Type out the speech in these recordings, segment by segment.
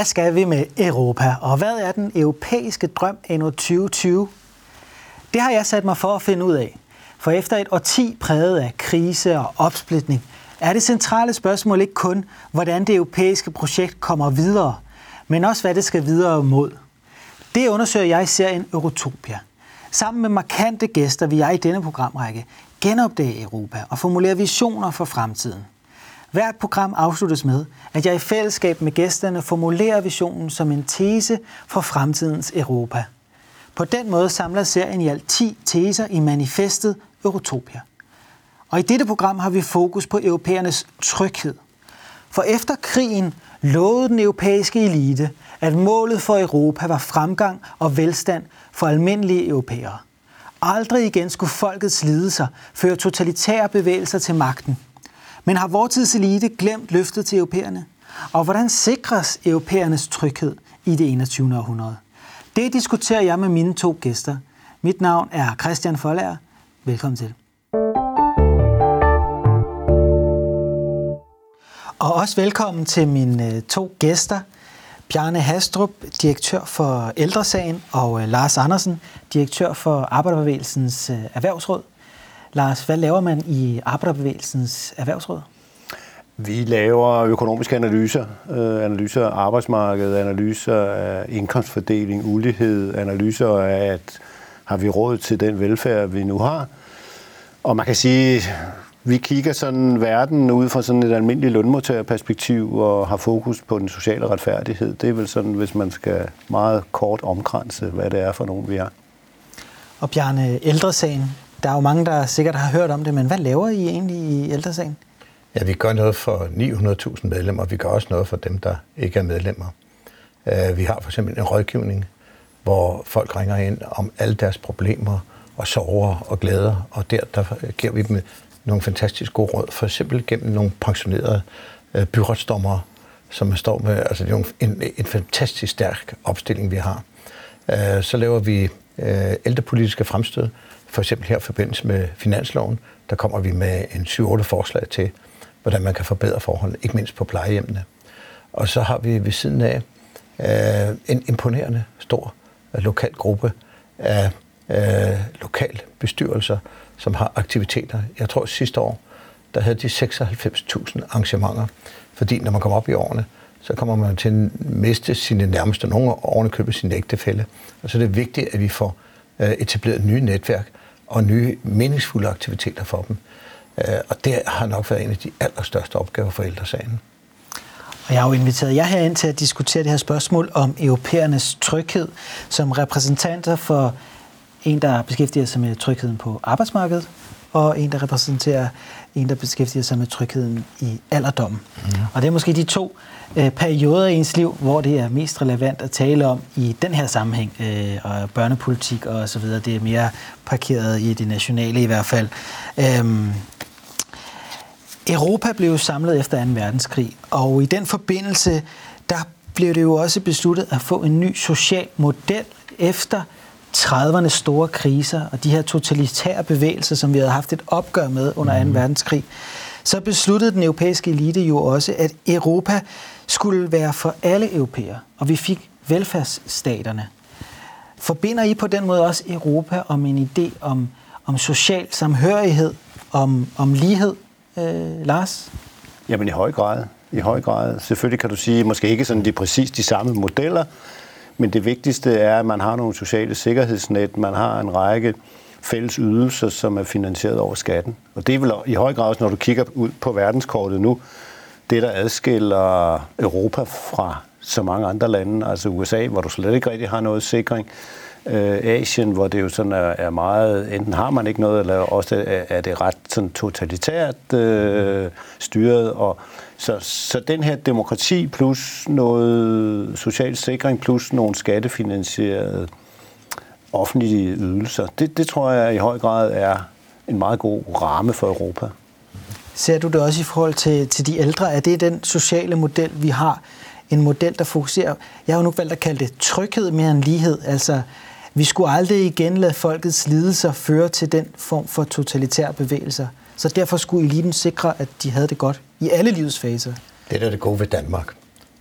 Hvad skal vi med Europa, og hvad er den europæiske drøm endnu 2020? Det har jeg sat mig for at finde ud af. For efter et årti præget af krise og opsplitning, er det centrale spørgsmål ikke kun, hvordan det europæiske projekt kommer videre, men også hvad det skal videre mod. Det undersøger jeg i serien Eurotopia. Sammen med markante gæster vil jeg i denne programrække genopdage Europa og formulere visioner for fremtiden. Hvert program afsluttes med, at jeg i fællesskab med gæsterne formulerer visionen som en tese for fremtidens Europa. På den måde samler serien i alt 10 teser i manifestet Eurotopia. Og i dette program har vi fokus på europæernes tryghed. For efter krigen lovede den europæiske elite, at målet for Europa var fremgang og velstand for almindelige europæere. Aldrig igen skulle folkets lidelser føre totalitære bevægelser til magten. Men har vortids elite glemt løftet til europæerne? Og hvordan sikres europæernes tryghed i det 21. århundrede? Det diskuterer jeg med mine to gæster. Mit navn er Christian Folager. Velkommen til. Og også velkommen til mine øh, to gæster. Bjarne Hastrup, direktør for Ældresagen, og øh, Lars Andersen, direktør for Arbejderbevægelsens øh, Erhvervsråd. Lars, hvad laver man i Arbejderbevægelsens Erhvervsråd? Vi laver økonomiske analyser, øh, analyser af arbejdsmarkedet, analyser af indkomstfordeling, ulighed, analyser af, at har vi råd til den velfærd, vi nu har. Og man kan sige, vi kigger sådan verden ud fra sådan et almindeligt lønmodtagerperspektiv og har fokus på den sociale retfærdighed. Det er vel sådan, hvis man skal meget kort omkranse, hvad det er for nogen, vi er. Og Bjarne, ældresagen, der er jo mange, der sikkert har hørt om det, men hvad laver I egentlig i ældresagen? Ja, vi gør noget for 900.000 medlemmer, vi gør også noget for dem, der ikke er medlemmer. Øh, vi har for eksempel en rådgivning, hvor folk ringer ind om alle deres problemer og sorger og glæder, og der, der giver vi dem nogle fantastisk gode råd, for eksempel gennem nogle pensionerede øh, byrådsdommere, som står med altså det er en, en fantastisk stærk opstilling, vi har. Øh, så laver vi Øh, ældrepolitiske fremstød, for eksempel her i forbindelse med finansloven, der kommer vi med en 7-8 forslag til, hvordan man kan forbedre forholdene, ikke mindst på plejehjemmene. Og så har vi ved siden af øh, en imponerende stor øh, lokal gruppe af øh, lokal bestyrelser, som har aktiviteter. Jeg tror sidste år, der havde de 96.000 arrangementer, fordi når man kommer op i årene, så kommer man til at miste sine nærmeste, nogle årene købe sin ægtefælde. Og så er det vigtigt, at vi får øh, etableret nye netværk og nye meningsfulde aktiviteter for dem. Øh, og det har nok været en af de allerstørste opgaver for ældresagen. Og jeg har jo inviteret jer herind til at diskutere det her spørgsmål om europæernes tryghed som repræsentanter for en, der beskæftiger sig med trygheden på arbejdsmarkedet, og en, der repræsenterer en, der beskæftiger sig med trygheden i alderdommen. Mm. Og det er måske de to øh, perioder i ens liv, hvor det er mest relevant at tale om i den her sammenhæng, øh, og børnepolitik og så videre. Det er mere parkeret i det nationale i hvert fald. Øhm, Europa blev samlet efter 2. verdenskrig, og i den forbindelse, der blev det jo også besluttet at få en ny social model efter 30'ernes store kriser og de her totalitære bevægelser, som vi havde haft et opgør med under 2. Mm. verdenskrig, så besluttede den europæiske elite jo også, at Europa skulle være for alle europæere, og vi fik velfærdsstaterne. Forbinder I på den måde også Europa om en idé om, om social samhørighed, om, om lighed øh, Lars? Jamen i høj grad. I høj grad. Selvfølgelig kan du sige, måske ikke sådan de præcis de samme modeller, men det vigtigste er, at man har nogle sociale sikkerhedsnet, man har en række fælles ydelser, som er finansieret over skatten. Og det er vel i høj grad også, når du kigger ud på verdenskortet nu, det der adskiller Europa fra så mange andre lande, altså USA, hvor du slet ikke rigtig har noget sikring, øh, Asien, hvor det jo sådan er, er meget, enten har man ikke noget, eller også er, er det ret sådan totalitært øh, styret. Og så, så den her demokrati plus noget social sikring plus nogle skattefinansierede offentlige ydelser, det, det tror jeg i høj grad er en meget god ramme for Europa. Ser du det også i forhold til, til de ældre? Er det den sociale model, vi har? En model, der fokuserer... Jeg har jo nu valgt at kalde det tryghed mere end lighed. Altså, vi skulle aldrig igen lade folkets lidelser føre til den form for totalitære bevægelser. Så derfor skulle eliten sikre, at de havde det godt i alle livets faser. Det er det gode ved Danmark. Det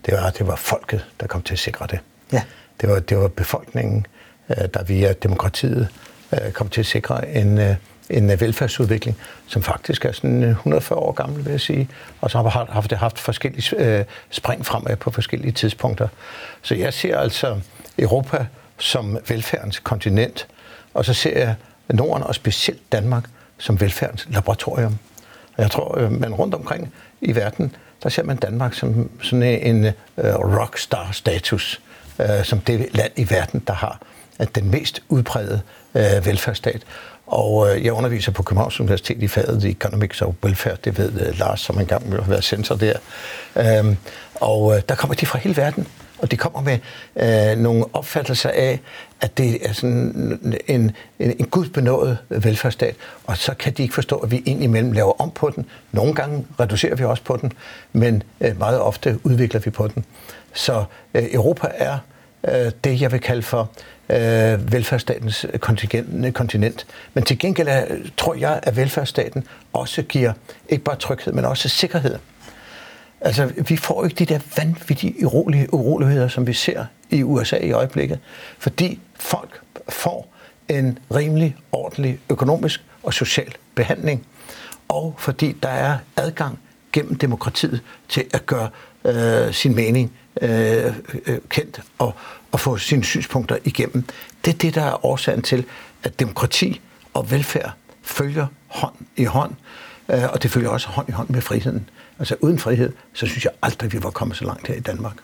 det var, det var folket, der kom til at sikre det. Ja. Det var, det var befolkningen, øh, der via demokratiet øh, kom til at sikre en, øh, en velfærdsudvikling, som faktisk er sådan 140 år gammel, vil jeg sige, og så har haft, haft forskellige spring fremad på forskellige tidspunkter. Så jeg ser altså Europa som velfærdens kontinent, og så ser jeg Norden og specielt Danmark som velfærdens laboratorium. Og jeg tror, øh, man rundt omkring i verden, der ser man Danmark som sådan en uh, rockstar-status, uh, som det land i verden, der har den mest udbredte uh, velfærdsstat. Og uh, jeg underviser på Københavns Universitet i faget Economics og Welfare, det ved uh, Lars, som engang har været censor der. Uh, og uh, der kommer de fra hele verden, og de kommer med øh, nogle opfattelser af, at det er sådan en, en, en gudbenået velfærdsstat, og så kan de ikke forstå, at vi indimellem laver om på den. Nogle gange reducerer vi også på den, men øh, meget ofte udvikler vi på den. Så øh, Europa er øh, det, jeg vil kalde for øh, velfærdsstatens kontinent. Men til gengæld er, tror jeg, at velfærdsstaten også giver ikke bare tryghed, men også sikkerhed. Altså, vi får ikke de der vanvittige urolige, uroligheder, som vi ser i USA i øjeblikket, fordi folk får en rimelig, ordentlig økonomisk og social behandling, og fordi der er adgang gennem demokratiet til at gøre øh, sin mening øh, øh, kendt og, og få sine synspunkter igennem. Det er det, der er årsagen til, at demokrati og velfærd følger hånd i hånd, øh, og det følger også hånd i hånd med friheden. Altså uden frihed, så synes jeg aldrig, vi var kommet så langt her i Danmark.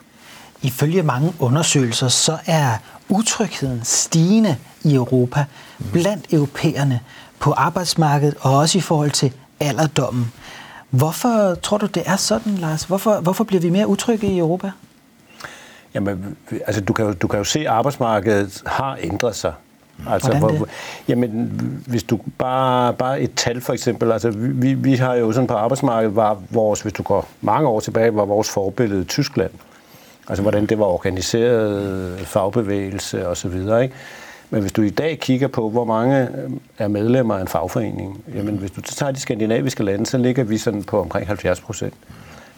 Ifølge mange undersøgelser, så er utrygheden stigende i Europa blandt europæerne på arbejdsmarkedet og også i forhold til alderdommen. Hvorfor tror du, det er sådan, Lars? Hvorfor, hvorfor bliver vi mere utrygge i Europa? Jamen, altså, du, kan jo, du kan jo se, at arbejdsmarkedet har ændret sig. Altså, Hvordan det? jamen, hvis du bare, bare et tal for eksempel, altså vi, vi har jo sådan på arbejdsmarkedet, var vores, hvis du går mange år tilbage, var vores forbillede Tyskland. Altså hvordan det var organiseret, fagbevægelse osv. Ikke? Men hvis du i dag kigger på, hvor mange er medlemmer af en fagforening, jamen hvis du tager de skandinaviske lande, så ligger vi sådan på omkring 70 procent.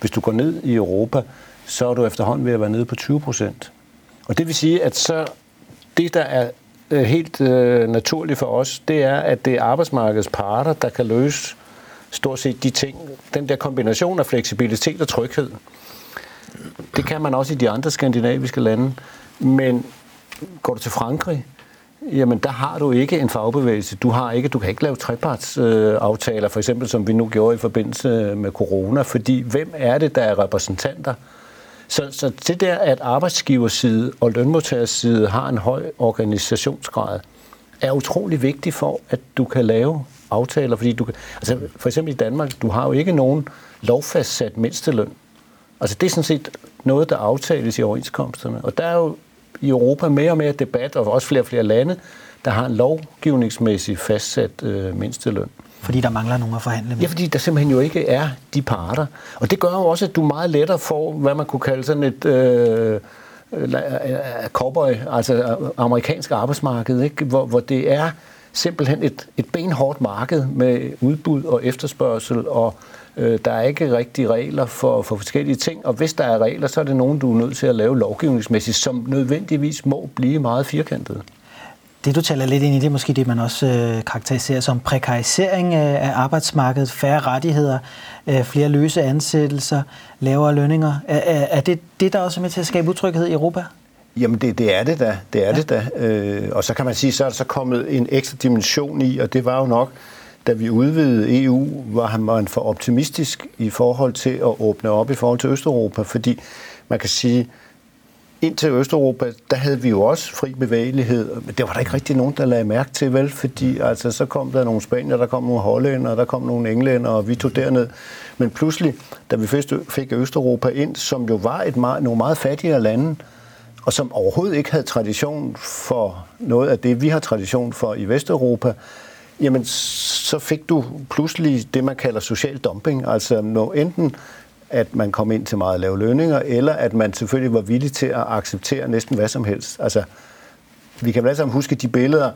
Hvis du går ned i Europa, så er du efterhånden ved at være nede på 20 procent. Og det vil sige, at så det, der er øh, Øh, helt øh, naturligt for os, det er, at det er arbejdsmarkedets parter, der kan løse stort set de ting. Den der kombination af fleksibilitet og tryghed. Det kan man også i de andre skandinaviske lande. Men går du til Frankrig, jamen der har du ikke en fagbevægelse. Du, har ikke, du kan ikke lave trepartsaftaler, øh, for eksempel som vi nu gjorde i forbindelse med corona, fordi hvem er det, der er repræsentanter? Så, så det der, at arbejdsgiverside og lønmodtagerside har en høj organisationsgrad, er utrolig vigtigt for, at du kan lave aftaler, fordi du kan, altså for eksempel i Danmark, du har jo ikke nogen lovfastsat mindsteløn. Altså det er sådan set noget, der aftales i overenskomsterne. Og der er jo i Europa mere og mere debat, og også flere og flere lande, der har en lovgivningsmæssig fastsat øh, mindsteløn. Fordi der mangler nogen at forhandle med? Ja, fordi der simpelthen jo ikke er de parter. Og det gør jo også, at du meget lettere får, hvad man kunne kalde sådan et... Øh, øh, øh cowboy, altså øh, amerikansk arbejdsmarked, ikke? Hvor, hvor det er simpelthen et, et benhårdt marked med udbud og efterspørgsel, og øh, der er ikke rigtige regler for, for forskellige ting, og hvis der er regler, så er det nogen, du er nødt til at lave lovgivningsmæssigt, som nødvendigvis må blive meget firkantede. Det, du taler lidt ind i, det er måske det, man også øh, karakteriserer som prekarisering af arbejdsmarkedet, færre rettigheder, øh, flere løse ansættelser, lavere lønninger. Er, er, er det det, der også er med til at skabe utryghed i Europa? Jamen det, det er det da, det er ja. det da. Øh, og så kan man sige, så er der så kommet en ekstra dimension i, og det var jo nok, da vi udvidede EU, var man for optimistisk i forhold til at åbne op i forhold til Østeuropa, fordi man kan sige, indtil Østeuropa, der havde vi jo også fri bevægelighed, men det var der ikke rigtig nogen, der lagde mærke til, vel? Fordi altså, så kom der nogle spanier, der kom nogle hollænder, der kom nogle englænder, og vi tog derned. Men pludselig, da vi fik Østeuropa ind, som jo var et meget, nogle meget fattigere lande, og som overhovedet ikke havde tradition for noget af det, vi har tradition for i Vesteuropa, jamen så fik du pludselig det, man kalder social dumping. Altså når enten at man kom ind til meget lave lønninger, eller at man selvfølgelig var villig til at acceptere næsten hvad som helst. Altså, vi kan vel alle sammen huske de billeder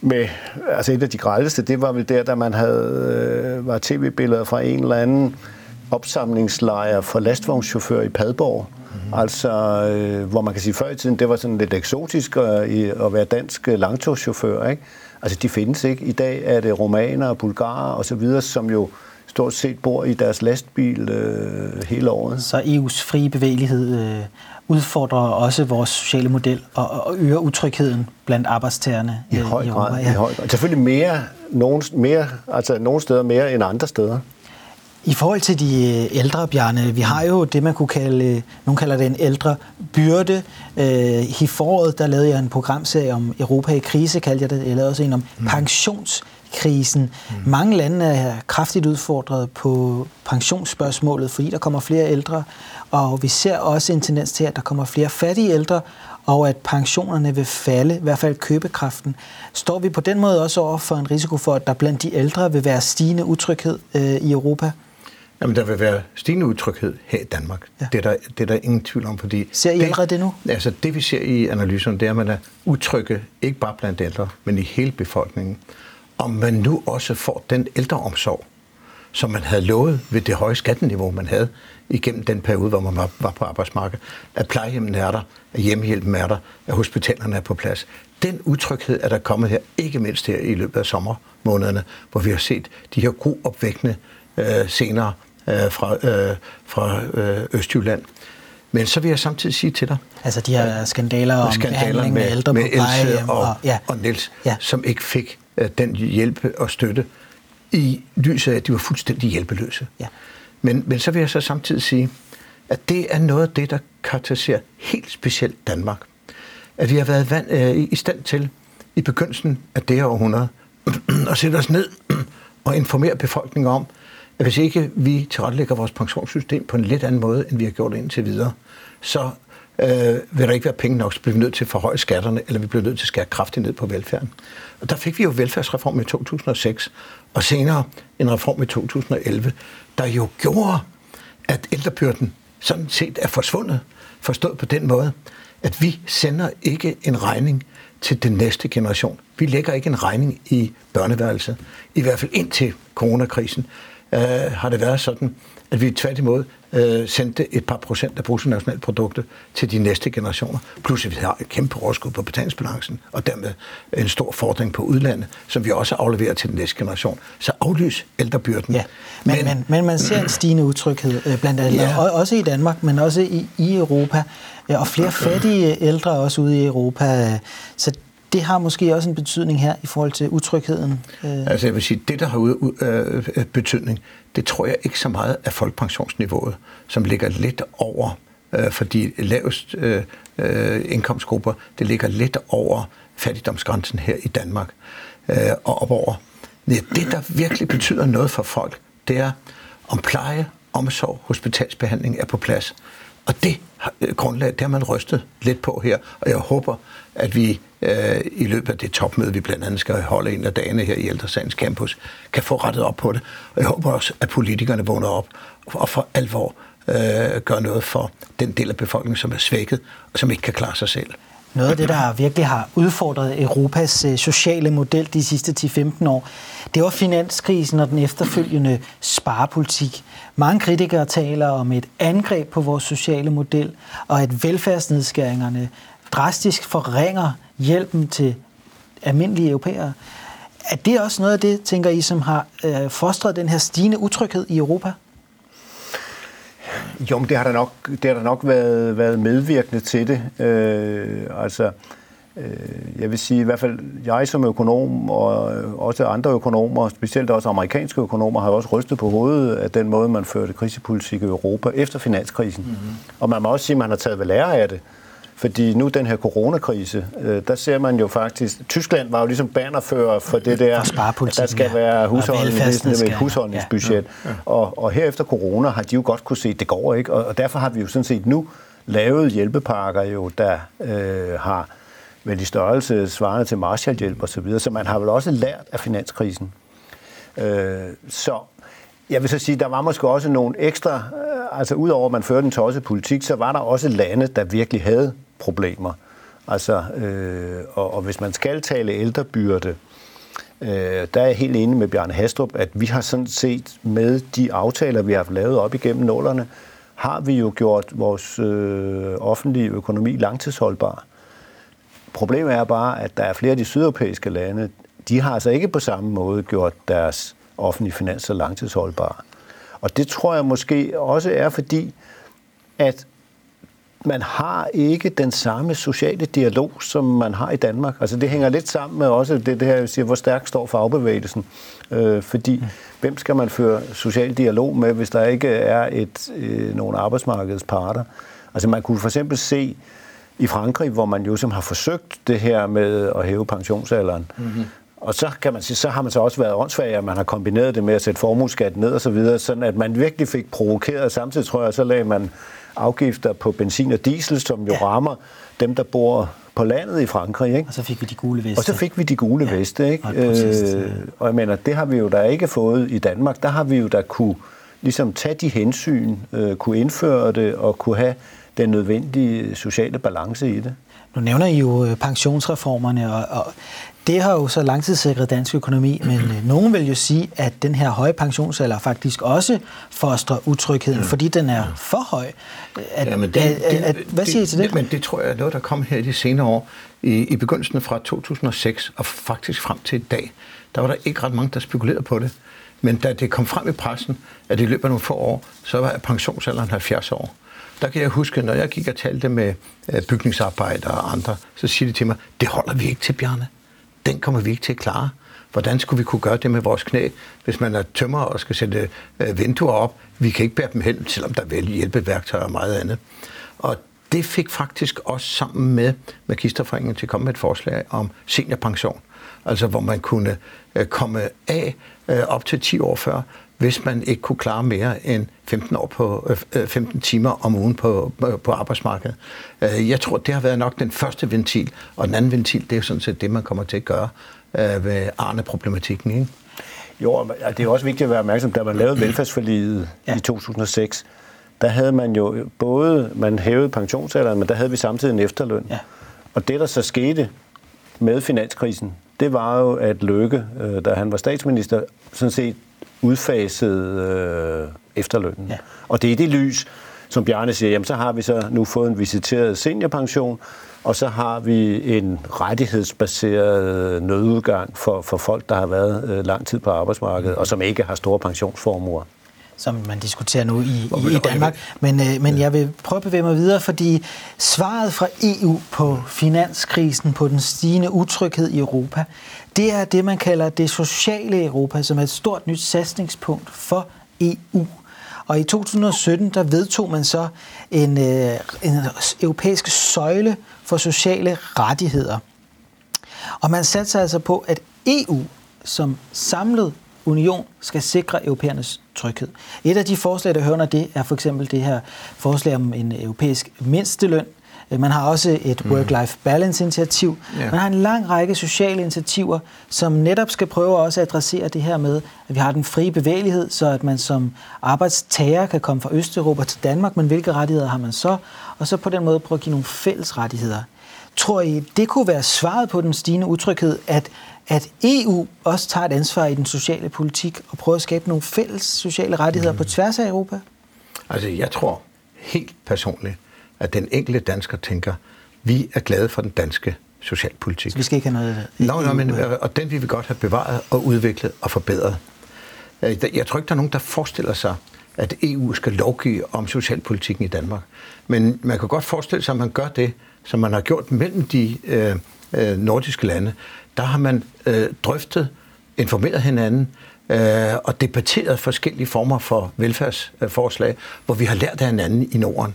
med, altså et af de grældeste, det var vel der, da man havde, øh, var tv-billeder fra en eller anden opsamlingslejr for lastvognschauffører i Padborg, mm. Mm. Altså, øh, hvor man kan sige, før i tiden, det var sådan lidt eksotisk at, at være dansk langtogschauffør, ikke? Altså, de findes ikke. I dag er det romaner, bulgarer og så videre, som jo stort set bor i deres lastbil øh, hele året. Så EU's frie bevægelighed øh, udfordrer også vores sociale model og, og øger utrygheden blandt arbejdstagerne i, øh, høj i Europa. Grad, ja. I høj grad. Selvfølgelig mere, nogen, mere, altså nogle steder mere end andre steder. I forhold til de øh, ældre, Bjarne, vi har jo det, man kunne kalde, øh, nogen kalder det en ældre byrde. I foråret, der lavede jeg en programserie om Europa i krise, kaldte jeg det. Jeg lavede også en om mm. Pensionskrisen. Mm. Mange lande er kraftigt udfordret på pensionsspørgsmålet, fordi der kommer flere ældre, og vi ser også en tendens til, at der kommer flere fattige ældre, og at pensionerne vil falde, i hvert fald købekraften. Står vi på den måde også over for en risiko for, at der blandt de ældre vil være stigende utryghed øh, i Europa? Jamen, der vil være stigende utryghed her i Danmark. Ja. Det, er der, det er der ingen tvivl om, fordi... Ser I allerede det nu? Altså, det vi ser i analyserne, det er, at man er utrygge, ikke bare blandt ældre, men i hele befolkningen. Om man nu også får den ældreomsorg, som man havde lovet ved det høje skatteniveau, man havde igennem den periode, hvor man var, var på arbejdsmarkedet. At plejehjemmen er der, at hjemmehjælpen er der, at hospitalerne er på plads. Den utryghed er der kommet her, ikke mindst her i løbet af sommermånederne, hvor vi har set de her opvækkende øh, scener øh, fra, øh, fra øh, Østjylland. Men så vil jeg samtidig sige til dig... Altså de her skandaler om skandaler behandling med, med ældre med på plejehjem. Og, og, ja. og Niels, ja. som ikke fik den hjælp og støtte, i lyset af, at de var fuldstændig hjælpeløse. Ja. Men, men så vil jeg så samtidig sige, at det er noget af det, der karakteriserer helt specielt Danmark. At vi har været vand, øh, i stand til i begyndelsen af det her århundrede at sætte os ned og informere befolkningen om, at hvis ikke vi tilrettelægger vores pensionssystem på en lidt anden måde, end vi har gjort indtil videre, så øh, vil der ikke være penge nok, så bliver vi nødt til at forhøje skatterne, eller vi bliver nødt til at skære kraftigt ned på velfærden. Og der fik vi jo velfærdsreformen i 2006, og senere en reform i 2011, der jo gjorde, at ældrebyrden sådan set er forsvundet, forstået på den måde, at vi sender ikke en regning til den næste generation. Vi lægger ikke en regning i børneværelset. I hvert fald indtil coronakrisen øh, har det været sådan, at vi tværtimod øh, sendte et par procent af bruttonationalproduktet til de næste generationer. Plus at vi har et kæmpe overskud på betalingsbalancen, og dermed en stor fordring på udlandet, som vi også afleverer til den næste generation. Så aflys ældrebyrden. Ja, men, men, men, men man ser en stigende utryghed øh, blandt ældre, ja. også i Danmark, men også i, i Europa, og flere fattige ældre også ude i Europa. Så det har måske også en betydning her i forhold til utrygheden. Øh. Altså jeg vil sige, det der har ud, øh, betydning, det tror jeg ikke så meget af folkepensionsniveauet, som ligger lidt over øh, for de lavest øh, øh, indkomstgrupper. Det ligger lidt over fattigdomsgrænsen her i Danmark øh, og opover. Det, der virkelig betyder noget for folk, det er, om pleje, omsorg, hospitalsbehandling er på plads. Og det øh, grundlag, det har man rystet lidt på her, og jeg håber, at vi øh, i løbet af det topmøde, vi blandt andet skal holde en af dagene her i Ældresagens Campus, kan få rettet op på det. Og jeg håber også, at politikerne vågner op og for alvor øh, gør noget for den del af befolkningen, som er svækket og som ikke kan klare sig selv. Noget af det, der virkelig har udfordret Europas øh, sociale model de sidste 10-15 år, det var finanskrisen og den efterfølgende sparepolitik. Mange kritikere taler om et angreb på vores sociale model, og at velfærdsnedskæringerne drastisk forringer hjælpen til almindelige europæere. Er det også noget af det, tænker I, som har øh, fostret den her stigende utryghed i Europa? Jo, men det har der nok, det har der nok været, været medvirkende til det. Øh, altså, øh, jeg vil sige, i hvert fald jeg som økonom, og også andre økonomer, specielt også amerikanske økonomer, har også rystet på hovedet af den måde, man førte krisepolitik i Europa efter finanskrisen. Mm-hmm. Og man må også sige, at man har taget ved lære af det. Fordi nu den her coronakrise, øh, der ser man jo faktisk, Tyskland var jo ligesom banerfører for det der, at der skal være husholdning, med husholdningsbudget. Ja. Ja. Og, og her efter corona har de jo godt kunne se, at det går ikke, og, og derfor har vi jo sådan set nu lavet hjælpepakker jo, der øh, har vel i størrelse svarende til Marshallhjælp osv., så, videre. så man har vel også lært af finanskrisen. Øh, så jeg vil så sige, der var måske også nogle ekstra, øh, altså udover at man førte en tosset politik, så var der også lande, der virkelig havde problemer. Altså, øh, og, og hvis man skal tale ældrebyrde, øh, der er jeg helt enig med Bjarne Hastrup, at vi har sådan set med de aftaler, vi har lavet op igennem nålerne, har vi jo gjort vores øh, offentlige økonomi langtidsholdbar. Problemet er bare, at der er flere af de sydeuropæiske lande, de har altså ikke på samme måde gjort deres offentlige finanser langtidsholdbare. Og det tror jeg måske også er fordi, at man har ikke den samme sociale dialog, som man har i Danmark. Altså det hænger lidt sammen med også det, det her, jeg siger, hvor stærkt står fagbevægelsen. Øh, fordi mm. hvem skal man føre social dialog med, hvis der ikke er et, øh, nogle arbejdsmarkedsparter? Altså man kunne for eksempel se i Frankrig, hvor man jo som har forsøgt det her med at hæve pensionsalderen. Mm-hmm. Og så kan man sige, så har man så også været åndssvag, at man har kombineret det med at sætte formueskat ned og så videre, sådan at man virkelig fik provokeret. Samtidig tror jeg, så lagde man afgifter på benzin og diesel, som jo ja. rammer dem, der bor på landet i Frankrig. Ikke? Og så fik vi de gule veste. Og så fik vi de gule ja. veste. Ikke? Og, øh, og jeg mener, det har vi jo da ikke fået i Danmark. Der har vi jo da kunne ligesom tage de hensyn, øh, kunne indføre det og kunne have den nødvendige sociale balance i det. Nu nævner I jo øh, pensionsreformerne, og, og det har jo så langtidssikret dansk økonomi, men øh, nogen vil jo sige, at den her høje pensionsalder faktisk også fostrer utrygheden, fordi den er for høj. At, ja, men det, at, at, det, hvad siger I til det? Men det tror jeg er noget, der kom her i de senere år. I, I begyndelsen fra 2006 og faktisk frem til i dag, der var der ikke ret mange, der spekulerede på det. Men da det kom frem i pressen, at i løbet af nogle få år, så var pensionsalderen 70 år. Der kan jeg huske, når jeg gik og talte med øh, bygningsarbejdere og andre, så siger de til mig, det holder vi ikke til, Bjarne den kommer vi ikke til at klare. Hvordan skulle vi kunne gøre det med vores knæ, hvis man er tømmer og skal sætte øh, vinduer op? Vi kan ikke bære dem hen, selvom der er vel hjælpeværktøjer og meget andet. Og det fik faktisk også sammen med Magisterforeningen til at komme med et forslag om seniorpension. Altså hvor man kunne øh, komme af øh, op til 10 år før, hvis man ikke kunne klare mere end 15 år på 15 øh, timer om ugen på, på arbejdsmarkedet. Øh, jeg tror, det har været nok den første ventil, og den anden ventil, det er sådan set det, man kommer til at gøre øh, ved Arne-problematikken. Ikke? Jo, det er også vigtigt at være opmærksom, da man lavede velfærdsforliget ja. i 2006, der havde man jo både, man hævede pensionsalderen, men der havde vi samtidig en efterløn. Ja. Og det, der så skete med finanskrisen, det var jo, at Løkke, da han var statsminister, sådan set udfaset øh, efterlønnen. Ja. Og det er det lys, som Bjarne siger, jamen så har vi så nu fået en visiteret seniorpension, og så har vi en rettighedsbaseret nødudgang for, for folk, der har været øh, lang tid på arbejdsmarkedet, og som ikke har store pensionsformuer som man diskuterer nu i, i, i Danmark. Men, øh, men jeg vil prøve at bevæge mig videre, fordi svaret fra EU på finanskrisen, på den stigende utryghed i Europa, det er det, man kalder det sociale Europa, som er et stort nyt satsningspunkt for EU. Og i 2017, der vedtog man så en, øh, en europæisk søjle for sociale rettigheder. Og man satte sig altså på, at EU som samlet union skal sikre europæernes tryghed. Et af de forslag, der hører under det, er for eksempel det her forslag om en europæisk mindsteløn. Man har også et mm. work-life balance-initiativ. Ja. Man har en lang række sociale initiativer, som netop skal prøve også at adressere det her med, at vi har den frie bevægelighed, så at man som arbejdstager kan komme fra Østeuropa til Danmark, men hvilke rettigheder har man så? Og så på den måde prøve at give nogle fælles rettigheder. Tror I, det kunne være svaret på den stigende utryghed, at at EU også tager et ansvar i den sociale politik og prøver at skabe nogle fælles sociale rettigheder mm. på tværs af Europa? Altså, jeg tror helt personligt, at den enkelte dansker tænker, vi er glade for den danske socialpolitik. Så vi skal ikke have noget... Nå, no, men, og den vil vi godt have bevaret og udviklet og forbedret. Øh, jeg tror ikke, der er nogen, der forestiller sig, at EU skal lovgive om socialpolitikken i Danmark. Men man kan godt forestille sig, at man gør det, som man har gjort mellem de øh, øh nordiske lande, der har man øh, drøftet, informeret hinanden øh, og debatteret forskellige former for velfærdsforslag, hvor vi har lært af hinanden i Norden.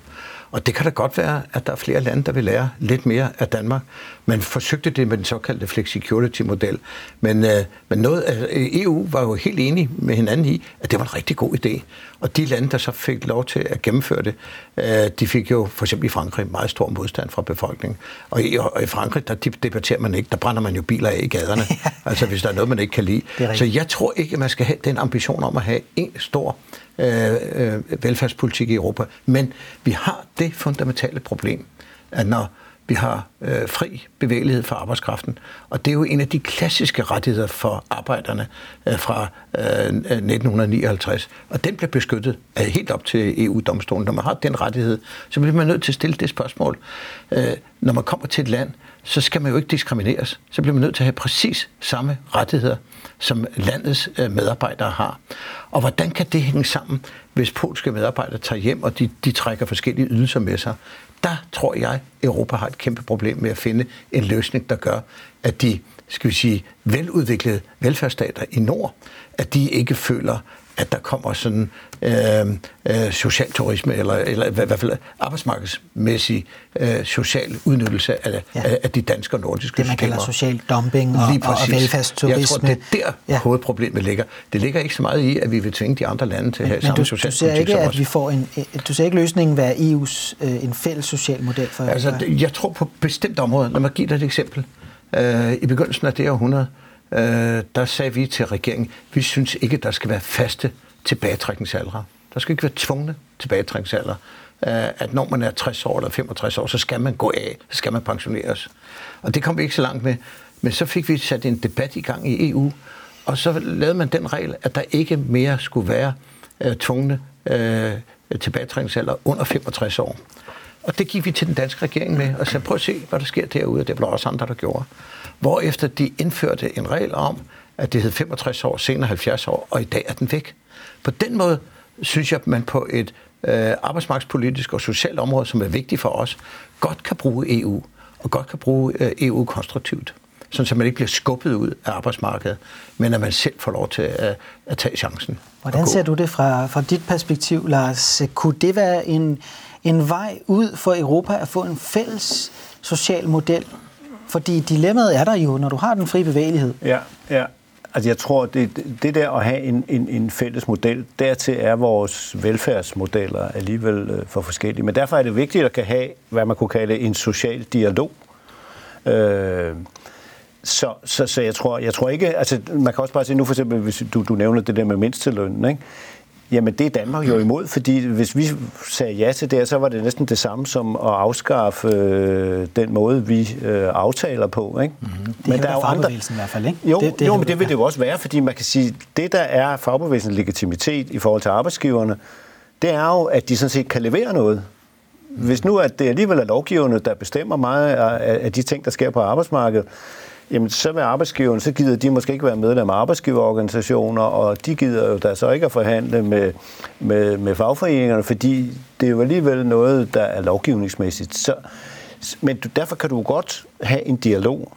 Og det kan da godt være, at der er flere lande, der vil lære lidt mere af Danmark. Man forsøgte det med den såkaldte flexicurity-model. Men, øh, men noget af EU var jo helt enige med hinanden i, at det var en rigtig god idé. Og de lande, der så fik lov til at gennemføre det, øh, de fik jo for eksempel i Frankrig meget stor modstand fra befolkningen. Og i, og i Frankrig, der debatterer man ikke, der brænder man jo biler af i gaderne. altså hvis der er noget, man ikke kan lide. Så jeg tror ikke, at man skal have den ambition om at have en stor øh, Øh, øh, velfærdspolitik i Europa. Men vi har det fundamentale problem, at når vi har øh, fri bevægelighed for arbejdskraften, og det er jo en af de klassiske rettigheder for arbejderne øh, fra øh, 1959, og den bliver beskyttet øh, helt op til EU-domstolen. Når man har den rettighed, så bliver man nødt til at stille det spørgsmål. Øh, når man kommer til et land, så skal man jo ikke diskrimineres. Så bliver man nødt til at have præcis samme rettigheder, som landets øh, medarbejdere har. Og hvordan kan det hænge sammen, hvis polske medarbejdere tager hjem, og de, de trækker forskellige ydelser med sig? Der tror jeg, Europa har et kæmpe problem med at finde en løsning, der gør, at de skal vi sige, veludviklede velfærdsstater i nord, at de ikke føler, at der kommer sådan øh, øh, social turisme, eller, eller i hvert fald arbejdsmarkedsmæssig øh, social udnyttelse af, ja. af, af de danske og nordiske Det, man systemer. kalder social dumping og, og, og velfærdsturisme. Jeg tror, det er der ja. hovedproblemet ligger. Det ligger ikke så meget i, at vi vil tvinge de andre lande til at have men samme du, social du ser ikke, at vi får en, du ser ikke løsningen være EU's øh, en fælles social model for Altså, jeg tror på bestemt områder. Lad mig give dig et eksempel. Øh, I begyndelsen af det århundrede, øh, Øh, der sagde vi til regeringen, vi synes ikke, der skal være faste tilbagetrækningsaldre. Der skal ikke være tvungne tilbagetrækningsalder. Øh, at når man er 60 år eller 65 år, så skal man gå af, så skal man pensioneres. Og det kom vi ikke så langt med. Men så fik vi sat en debat i gang i EU, og så lavede man den regel, at der ikke mere skulle være øh, tvungne øh, tilbagetrækningsalder under 65 år. Og det gik vi til den danske regering med, og sagde, prøv at se, hvad der sker derude, og det var også andre, der gjorde. Hvorefter de indførte en regel om, at det hed 65 år, senere 70 år, og i dag er den væk. På den måde synes jeg, at man på et øh, arbejdsmarkedspolitisk og socialt område, som er vigtigt for os, godt kan bruge EU, og godt kan bruge øh, EU konstruktivt. Sådan at man ikke bliver skubbet ud af arbejdsmarkedet, men at man selv får lov til at, at tage chancen. Hvordan ser du det fra, fra dit perspektiv, Lars? Kunne det være en, en vej ud for Europa at få en fælles social model? Fordi dilemmaet er der jo, når du har den frie bevægelighed. Ja, ja. Altså jeg tror, det, det der at have en, en, en fælles model, dertil er vores velfærdsmodeller alligevel øh, for forskellige. Men derfor er det vigtigt at kan have, hvad man kunne kalde en social dialog. Øh, så, så, så jeg tror, jeg tror ikke, altså man kan også bare sige nu for eksempel, hvis du, du nævner det der med mindstelønnen, ikke? Jamen det er Danmark jo imod, fordi hvis vi sagde ja til det, så var det næsten det samme som at afskaffe øh, den måde, vi øh, aftaler på. Ikke? Mm-hmm. Det men der er jo andre... i hvert fald, ikke? Jo, det, det jo men det vil det jo også være, fordi man kan sige, det der er fagbevægelsens legitimitet i forhold til arbejdsgiverne, det er jo, at de sådan set kan levere noget. Hvis nu at det alligevel er lovgiverne, der bestemmer meget af de ting, der sker på arbejdsmarkedet, jamen så vil arbejdsgiveren, så gider de måske ikke være medlem af arbejdsgiverorganisationer, og de gider jo da så ikke at forhandle med, med, med fagforeningerne, fordi det er jo alligevel noget, der er lovgivningsmæssigt. Så, men du, derfor kan du godt have en dialog.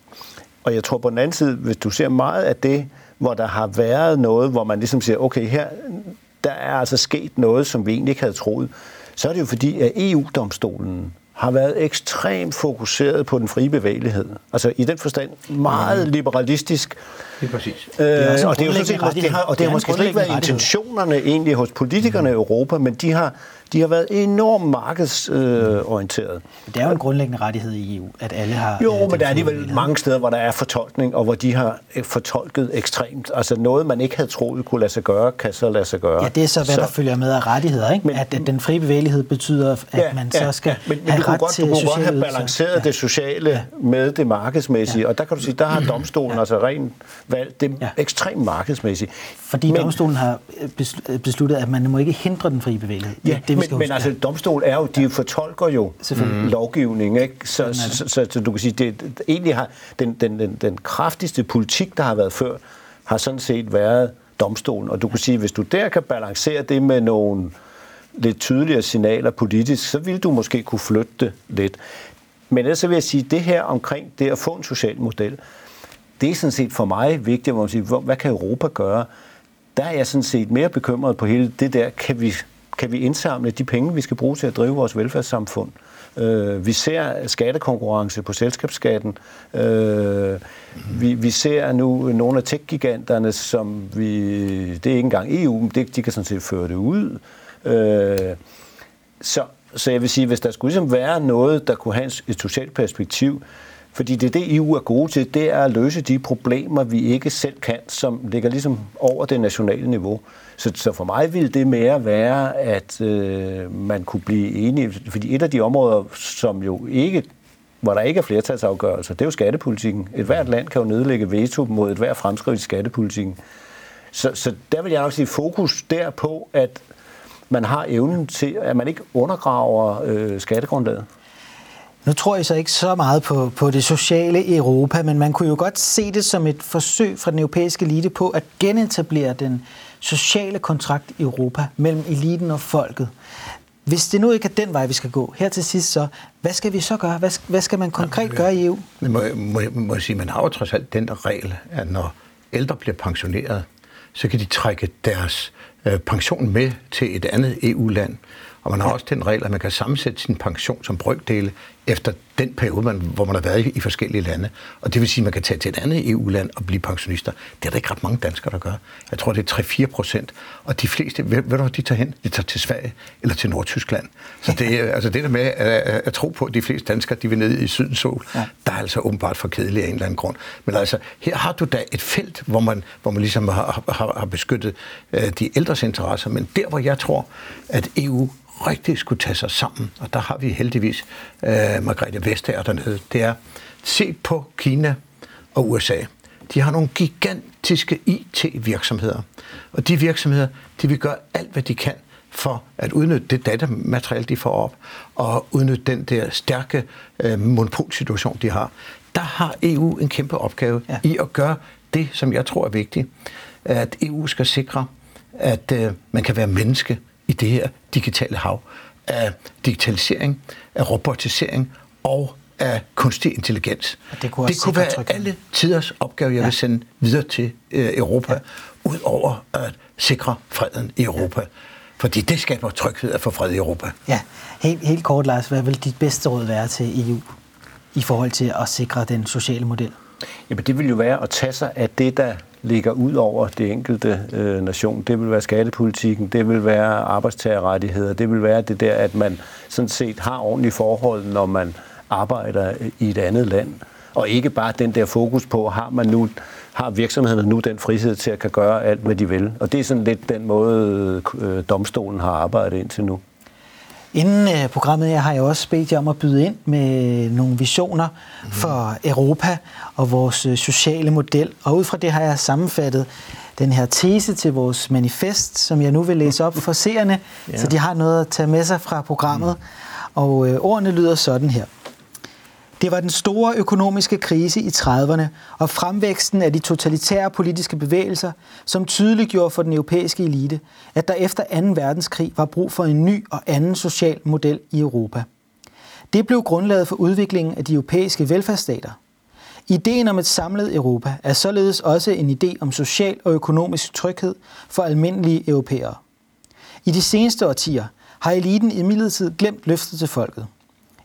Og jeg tror på den anden side, hvis du ser meget af det, hvor der har været noget, hvor man ligesom siger, okay, her der er altså sket noget, som vi egentlig ikke havde troet, så er det jo fordi, at EU-domstolen har været ekstremt fokuseret på den frie bevægelighed. Altså i den forstand meget mm. liberalistisk. Det er præcis. Øh, det er og det er jo sådan set, det har, og det har måske slet ikke været intentionerne egentlig hos politikerne mm. i Europa, men de har, de har været enormt markedsorienteret. Øh, det er jo en grundlæggende rettighed i EU, at alle har... Jo, øh, men der er alligevel mange steder, hvor der er fortolkning, og hvor de har øh, fortolket ekstremt. Altså noget, man ikke havde troet kunne lade sig gøre, kan så lade sig gøre. Ja, det er så, hvad så, der følger med af rettigheder, ikke? Men, at, at den frie bevægelighed betyder, at ja, man så skal ja, men, men have ret godt, til Du kunne godt have balanceret ja. det sociale ja. med det markedsmæssige, ja. og der kan du sige, der har domstolen ja. altså rent valgt det ja. ekstremt markedsmæssigt. Fordi men, domstolen har besluttet, at man må ikke hindre den frie bevægelighed. Ja, det, men, men altså, domstol er jo, de ja. fortolker jo lovgivning, ikke? Så, så, så, så, du kan sige, det, egentlig har den, den, den, den kraftigste politik, der har været før, har sådan set været domstolen. Og du kan sige, hvis du der kan balancere det med nogle lidt tydeligere signaler politisk, så vil du måske kunne flytte det lidt. Men ellers så vil jeg sige, det her omkring det at få en social model, det er sådan set for mig vigtigt, hvor man siger, hvad kan Europa gøre? Der er jeg sådan set mere bekymret på hele det der, kan vi, kan vi indsamle de penge, vi skal bruge til at drive vores velfærdssamfund? Øh, vi ser skattekonkurrence på selskabsskatten. Øh, vi, vi ser nu nogle af tech-giganterne, som vi, det er ikke engang EU, det, de kan sådan set føre det ud. Øh, så, så jeg vil sige, hvis der skulle ligesom være noget, der kunne have et socialt perspektiv, fordi det er det, EU er gode til, det er at løse de problemer, vi ikke selv kan, som ligger ligesom over det nationale niveau. Så, så for mig ville det mere være, at øh, man kunne blive enige, fordi et af de områder, som jo ikke hvor der ikke er flertalsafgørelser, det er jo skattepolitikken. Et hvert land kan jo nedlægge veto mod et hvert fremskridt i skattepolitikken. Så, så der vil jeg nok sige fokus derpå, at man har evnen til, at man ikke undergraver øh, skattegrundlaget. Nu tror jeg så ikke så meget på, på det sociale Europa, men man kunne jo godt se det som et forsøg fra den europæiske elite på at genetablere den sociale kontrakt i Europa mellem eliten og folket. Hvis det nu ikke er den vej, vi skal gå, her til sidst så, hvad skal vi så gøre? Hvad, hvad skal man konkret gøre i EU? Må, må, må jeg sige, man har jo trods alt den regel, at når ældre bliver pensioneret, så kan de trække deres øh, pension med til et andet EU-land. Og man har også den regel, at man kan sammensætte sin pension som brøkdele efter den periode, man, hvor man har været i, i forskellige lande. Og det vil sige, at man kan tage til et andet EU-land og blive pensionister. Det er der ikke ret mange danskere, der gør. Jeg tror, det er 3-4 procent. Og de fleste, ved, ved du, hvor de tager hen? De tager til Sverige eller til Nordtyskland. Så det, altså det der med at, at tro på, at de fleste danskere de vil ned i sydens sol, ja. der er altså åbenbart for kedeligt af en eller anden grund. Men altså, her har du da et felt, hvor man, hvor man ligesom har, har, har beskyttet uh, de ældres interesser. Men der, hvor jeg tror, at EU rigtig skulle tage sig sammen, og der har vi heldigvis uh, Margrethe Vestager dernede, det er se på Kina og USA. De har nogle gigantiske IT-virksomheder, og de virksomheder, de vil gøre alt, hvad de kan for at udnytte det datamateriale, de får op, og udnytte den der stærke øh, monopolsituation, de har. Der har EU en kæmpe opgave ja. i at gøre det, som jeg tror er vigtigt. At EU skal sikre, at øh, man kan være menneske i det her digitale hav af digitalisering, af robotisering og af kunstig intelligens. Og det kunne, det kunne være trykken. alle tiders opgave, jeg ja. vil sende videre til øh, Europa, ja. ud over at sikre freden i Europa. Ja. Fordi det skaber tryghed at få fred i Europa. Ja, helt, helt kort, Lars. Hvad vil dit bedste råd være til EU i forhold til at sikre den sociale model? Jamen, det vil jo være at tage sig af det, der ligger ud over det enkelte øh, nation. Det vil være skattepolitikken, det vil være arbejdstagerrettigheder, det vil være det der, at man sådan set har ordentlige forhold, når man arbejder i et andet land. Og ikke bare den der fokus på, har man nu har virksomhederne nu den frihed til at kan gøre alt, hvad de vil. Og det er sådan lidt den måde, øh, domstolen har arbejdet indtil nu. Inden øh, programmet her har jeg også bedt jer om at byde ind med nogle visioner mm. for Europa og vores øh, sociale model. Og ud fra det har jeg sammenfattet den her tese til vores manifest, som jeg nu vil læse op for seerne, ja. så de har noget at tage med sig fra programmet. Mm. Og øh, ordene lyder sådan her. Det var den store økonomiske krise i 30'erne og fremvæksten af de totalitære politiske bevægelser, som tydeliggjorde for den europæiske elite, at der efter 2. verdenskrig var brug for en ny og anden social model i Europa. Det blev grundlaget for udviklingen af de europæiske velfærdsstater. Ideen om et samlet Europa er således også en idé om social og økonomisk tryghed for almindelige europæere. I de seneste årtier har eliten imidlertid glemt løftet til folket.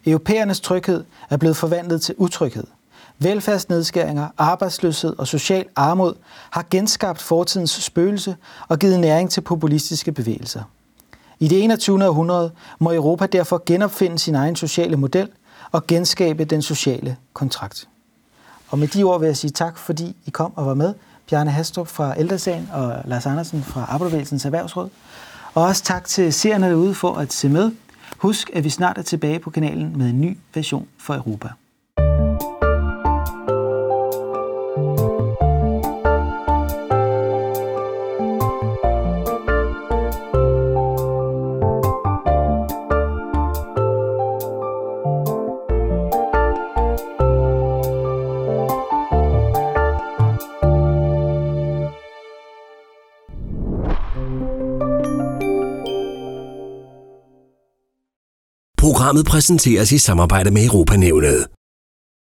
Europæernes tryghed er blevet forvandlet til utryghed. Velfærdsnedskæringer, arbejdsløshed og social armod har genskabt fortidens spøgelse og givet næring til populistiske bevægelser. I det 21. århundrede må Europa derfor genopfinde sin egen sociale model og genskabe den sociale kontrakt. Og med de ord vil jeg sige tak, fordi I kom og var med. Bjarne Hastrup fra Ældresagen og Lars Andersen fra Arbejderbevægelsens Erhvervsråd. Og også tak til seerne derude for at se med. Husk, at vi snart er tilbage på kanalen med en ny version for Europa. Programmet præsenteres i samarbejde med Europanævnet.